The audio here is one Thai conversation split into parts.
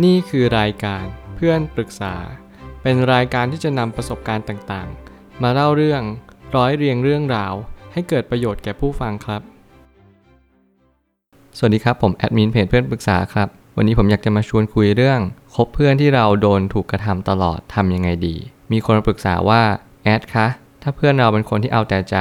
นี่คือรายการเพื่อนปรึกษา เป็นรายการที่จะนำประสบการณ์ต่างๆ มาเล่าเรื่องร้อยเรียงเรื่องราว ให้เกิดประโยชน์แก่ผู้ฟังครับ สวัสดีครับผมแอดมินเพจเพื่อนปรึกษาครับ วันนี้ผมอยากจะมาชวนคุยเรื่อง คบเพื่อนที่เราโดนถูกกระทำตลอดทำยังไงดี มีคนปรึกษาว่าแอดคะถ้าเพื่อนเราเป็นคนที่เอาแต่ใจ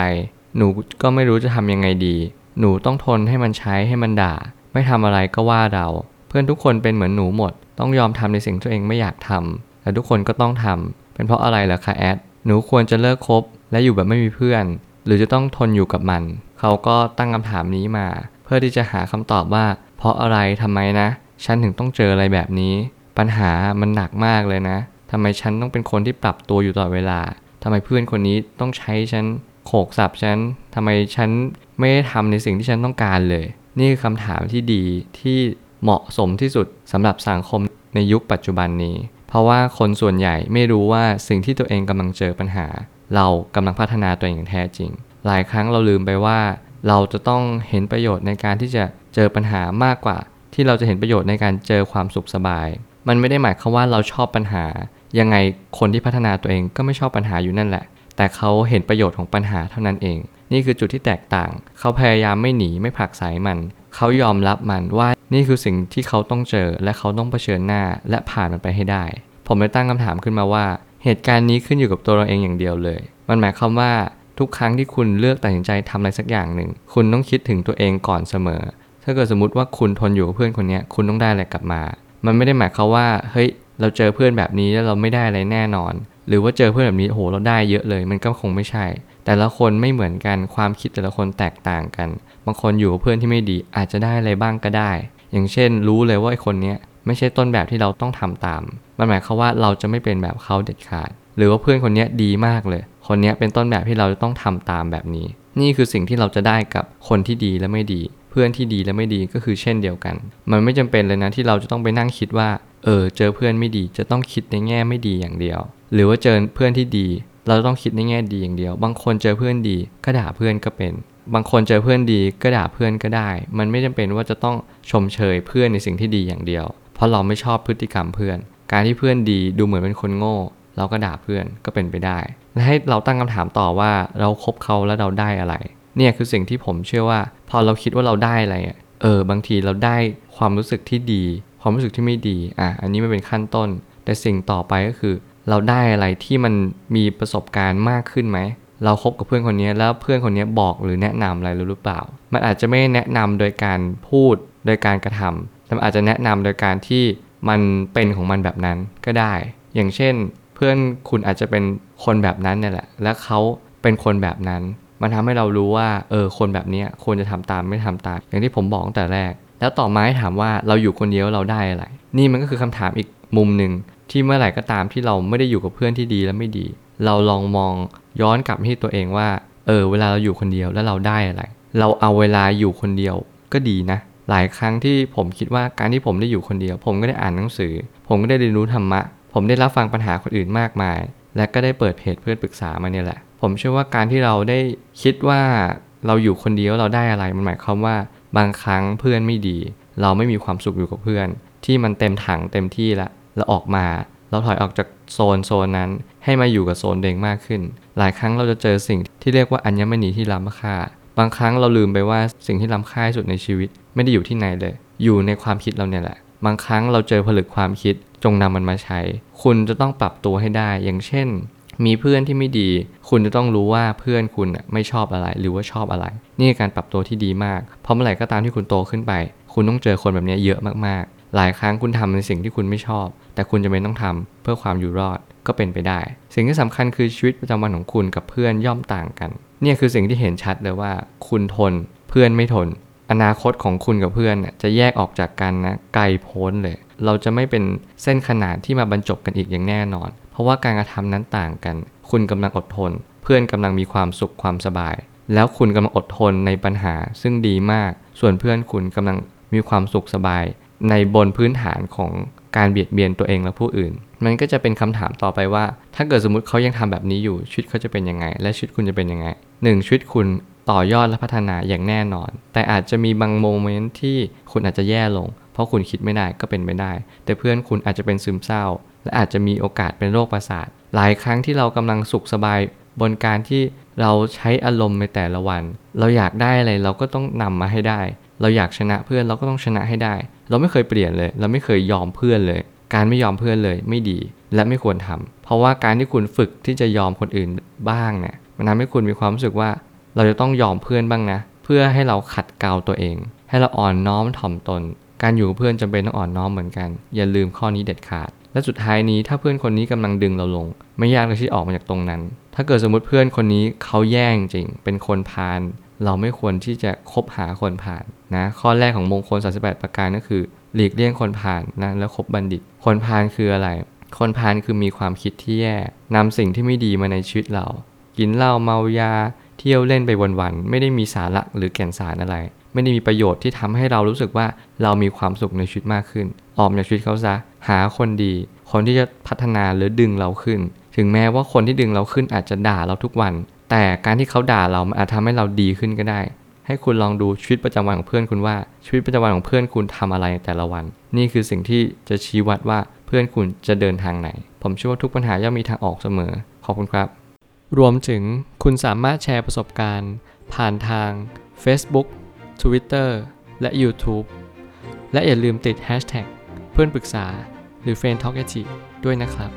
หนูก็ไม่รู้จะทำยังไงดี หนูต้องทนให้มันใช้ให้มันด่า ไม่ทำอะไรก็ว่าเรา เพื่อนทุกคนเป็นเหมือนหนูหมด ต้องยอมทำในสิ่งที่ตัวเองไม่อยากทำแต่ทุกคนก็ต้องทำเป็นเพราะอะไรล่ะคะแอดหนูควรจะเลิกคบและอยู่แบบไม่มีเพื่อน หรือจะต้องทนอยู่กับมัน เขาก็ตั้งคำถามนี้มา เพื่อที่จะหาคำตอบว่า เพราะอะไรทำไมนะ ฉันถึงต้องเจออะไรแบบนี้ ปัญหามันหนักมากเลยนะทำไมฉันต้องเป็นคนที่ปรับตัวอยู่ตลอดเวลาทำไมเพื่อนคนนี้ต้องใช้ฉันโขกสับฉันทำไมฉันไม่ได้ทำในสิ่งที่ฉันต้องการเลย นี่คือคำถามที่ดีที่ เหมาะสมที่สุดสำหรับสังคมในยุคปัจจุบันนี้ เพราะว่าคนส่วนใหญ่ไม่รู้ว่าสิ่งที่ตัวเองกำลังเจอปัญหา เรากำลังพัฒนาตัวเองอย่างแท้จริง หลายครั้งเราลืมไปว่า เราจะต้องเห็นประโยชน์ในการที่จะเจอปัญหามากกว่า ที่เราจะเห็นประโยชน์ในการเจอความสุขสบาย มันไม่ได้หมายความว่าเราชอบปัญหา ยังไงคนที่พัฒนาตัวเองก็ไม่ชอบปัญหาอยู่นั่นแหละ แต่เขาเห็นประโยชน์ของปัญหาเท่านั้นเอง นี่คือจุดที่แตกต่าง เขาพยายามไม่หนีไม่ผลักไสมัน เขายอมรับมันว่านี่คือสิ่งที่เขาต้องเจอ และเขาต้องเผชิญหน้าและผ่านมันไปให้ได้ ผมเลยตั้งคำถามขึ้นมาว่า เหตุการณ์นี้ขึ้นอยู่กับตัวเราเองอย่างเดียวเลย มันหมายความว่าทุกครั้งที่คุณเลือกตัดสินใจทำอะไรสักอย่างหนึ่ง คุณต้องคิดถึงตัวเองก่อนเสมอ ถ้าเกิดสมมติว่าคุณทนอยู่กับเพื่อนคนนี้คุณต้องได้อะไรกลับมา มันไม่ได้หมายความว่าเฮ้ยเราเจอเพื่อนแบบนี้แล้วเราไม่ได้อะไรแน่นอน หรือว่าเจอเพื่อนแบบนี้โหเราได้เยอะเลย มันก็คงไม่ใช่ แต่ละคนไม่เหมือนกันความคิดแต่ละคนแตกต่างกัน บางคนอยู่กับเพื่อนที่ไม่ดีอาจจะได้อะไรบ้างก็ได้ อย่างเช่น รู้เลยว่าไอ้คนเนี้ยไม่ใช่ต้นแบบที่เราต้องทำตาม มันหมายความว่าเราจะไม่เป็นแบบเขาเด็ดขาด หรือว่าเพื่อนคนนี้ดีมากเลย คนนี้เป็นต้นแบบที่เราจะต้องทำตามแบบนี้ นี่คือสิ่งที่เราจะได้กับคนที่ดีและไม่ดี เพื่อนที่ดีและไม่ดีก็คือเช่นเดียวกัน มันไม่จำเป็นเลยนะที่เราจะต้องไปนั่งคิดว่า เออ เจอเพื่อนไม่ดีจะต้องคิดในแง่ไม่ดีอย่างเดียว หรือว่าเจอเพื่อนที่ดี เราต้องคิดในแง่ดีอย่างเดียว บางคนเจอเพื่อนดีก็ด่าเพื่อนก็เป็น บางคนเจอเพื่อนดีก็ด่าเพื่อนก็ได้ มันไม่จำเป็นว่าจะต้องชมเชยเพื่อนในสิ่งที่ดีอย่างเดียว เพราะเราไม่ชอบพฤติกรรมเพื่อน การที่เพื่อนดีดูเหมือนเป็นคนโง่ เราก็ด่าเพื่อนก็เป็นไปได้และให้เราตั้งคำถามต่อว่าเราครบเขาแล้วเราได้อะไร เนี่ยคือสิ่งที่ผมเชื่อว่า พอเราคิดว่าเราได้อะไรเออบางทีเราได้ความรู้สึกที่ดี ความรู้สึกที่ไม่ดีอะอันนี้มันเป็นขั้นต้น แต่สิ่งต่อไปก็คือ เราได้อะไรที่มันมีประสบการณ์มากขึ้นไหม เราคบกับเพื่อนคนนี้แล้วเพื่อนคนนี้บอกหรือแนะนำอะไรหรือเปล่า มันอาจจะไม่แนะนำโดยการพูดโดยการกระทำแต่อาจจะแนะนำโดยการที่มันเป็นของมันแบบนั้นก็ได้ อย่างเช่น เพื่อนคุณอาจจะเป็นคนแบบนั้นเนี่ยแหละ และเขาเป็นคนแบบนั้น มันทำให้เรารู้ว่าเออคนแบบนี้ควรจะทำตามไม่ทำตาม อย่างที่ผมบอกตั้งแต่แรก แล้วต่อมาให้ถามว่าเราอยู่คนเดียวเราได้อะไร นี่มันก็คือคำถามอีกมุมหนึ่ง ที่เมื่อไหร่ก็ตามที่เราไม่ได้อยู่กับเพื่อนที่ดีและไม่ดี เราลองมองย้อนกลับที่ตัวเองว่า เออ เวลาเราอยู่คนเดียวแล้วเราได้อะไร เราเอาเวลาอยู่คนเดียวก็ดีนะ หลายครั้งที่ผมคิดว่าการที่ผมได้อยู่คนเดียว ผมก็ได้อ่านหนังสือ ผมก็ได้เรียนรู้ธรรมะ ผมได้รับฟังปัญหาคนอื่นมากมาย และก็ได้เปิดเพจเพื่อนปรึกษามาเนี่ยแหละ ผมเชื่อว่าการที่เราได้คิดว่าเราอยู่คนเดียวเราได้อะไรมันหมายความว่า บางครั้งเพื่อนไม่ดี เราไม่มีความสุขอยู่กับเพื่อน ที่มันเต็มถังเต็มที่ละ เราออกมา เราถอยออกจากโซนโซนนั้น ให้มาอยู่กับโซนเดงมากขึ้น หลายครั้งเราจะเจอสิ่งที่เรียกว่าอัญมณีที่ล้ำค่า บางครั้งเราลืมไปว่าสิ่งที่ล้ำค่าที่สุดในชีวิต ไม่ได้อยู่ที่ไหนเลย อยู่ในความคิดเราเนี่ยแหละ บางครั้งเราเจอผลึกความคิดจงนำมันมาใช้ คุณจะต้องปรับตัวให้ได้ อย่างเช่น มีเพื่อนที่ไม่ดี คุณจะต้องรู้ว่าเพื่อนคุณไม่ชอบอะไรหรือว่าชอบอะไร นี่คือการปรับตัวที่ดีมาก เพราะเมื่อไหร่ก็ตามที่คุณโตขึ้นไป คุณต้องเจอคนแบบนี้เยอะมากๆ หลายครั้งคุณทำในสิ่งที่คุณไม่ชอบ แต่คุณจะไม่ต้องทำเพื่อความอยู่รอดก็เป็นไปได้ สิ่งที่สำคัญคือชีวิตประจำวันของคุณกับเพื่อนย่อมต่างกัน เนี่ยคือสิ่งที่เห็นชัดเลยว่า คุณทนเพื่อนไม่ทน อนาคตของคุณกับเพื่อนจะแยกออกจากกันนะไกลโพ้นเลย เราจะไม่เป็นเส้นขนานที่มาบรรจบกันอีกอย่างแน่นอน เพราะว่าการกระทำนั้นต่างกัน คุณกำลังอดทน เพื่อนกำลังมีความสุขความสบาย แล้วคุณกำลังอดทนในปัญหาซึ่งดีมาก ส่วนเพื่อนคุณกำลังมีความสุขสบาย ในบนพื้นฐานของการเบียดเบียนตัวเองและผู้อื่น มันก็จะเป็นคำถามต่อไปว่า ถ้าเกิดสมมติเขายังทำแบบนี้อยู่ชีวิตเขาจะเป็นยังไง และชีวิตคุณจะเป็นยังไงหนึ่งชีวิตคุณต่อยอดและพัฒนาอย่างแน่นอน แต่อาจจะมีบางโมเมนต์ที่คุณอาจจะแย่ลง เพราะคุณคิดไม่ได้ก็เป็นไม่ได้ แต่เพื่อนคุณอาจจะเป็นซึมเศร้า และอาจจะมีโอกาสเป็นโรคประสาท หลายครั้งที่เรากำลังสุขสบายบนการที่เราใช้อารมณ์ในแต่ละวัน เราอยากได้อะไรเราก็ต้องนำมาให้ได้ เราอยากชนะเพื่อนเราก็ต้องชนะให้ได้ เราไม่เคยเปลี่ยนเลย เราไม่เคยยอมเพื่อนเลย การไม่ยอมเพื่อนเลยไม่ดีและไม่ควรทำเพราะว่าการที่คุณฝึกที่จะยอมคนอื่นบ้างเนี่ยมันทำให้คุณมีความรู้สึกว่า เราจะต้องยอมเพื่อนบ้างนะ เพื่อให้เราขัดเกลาตัวเอง ให้เราอ่อนน้อมถ่อมตน การอยู่กับเพื่อนจำเป็นต้องอ่อนน้อมเหมือนกัน อย่าลืมข้อนี้เด็ดขาด และสุดท้ายนี้ถ้าเพื่อนคนนี้กำลังดึงเราลง ไม่ยากเลยที่ออกมาจากตรงนั้น ถ้าเกิดสมมติเพื่อนคนนี้เขาแย่งจริง เป็นคนพาลเราไม่ควรที่จะคบหาคนผ่าน นะข้อแรกของมงคล 38 ประการก็คือ หลีกเลี่ยงคนผ่านนะแล้วคบบัณฑิต คนพาลคืออะไร คนพาลคือมีความคิดที่แย่นำสิ่งที่ไม่ดีมาในชีวิตเรา กินเหล้าเมายา เที่ยวเล่นไปวันๆไม่ได้มีสาระหรือแก่นสารอะไร ไม่ได้มีประโยชน์ที่ทำให้เรารู้สึกว่าเรามีความสุขในชีวิตมากขึ้น ออกจากชีวิตเขาซะหาคนดี คนที่จะพัฒนาหรือดึงเราขึ้น ถึงแม้ว่าคนที่ดึงเราขึ้นอาจจะด่าเราทุกวัน แต่การที่เขาด่าเรามันอาจทำให้เราดีขึ้นก็ได้ ให้คุณลองดูชีวิตประจำวันของเพื่อนคุณว่า ชีวิตประจำวันของเพื่อนคุณทำอะไรแต่ละวัน นี่คือสิ่งที่จะชี้วัดว่าเพื่อนคุณจะเดินทางไหน ผมเชื่อว่าทุกปัญหาย่อมมีทางออกเสมอ ขอบคุณครับ รวมถึงคุณสามารถแชร์ประสบการณ์ ผ่านทาง Facebook Twitter และ YouTube และอย่าลืมติด Hashtag เพื่อนปรึกษาหรือ f r ร e n d t a l k ด้วยนะครับ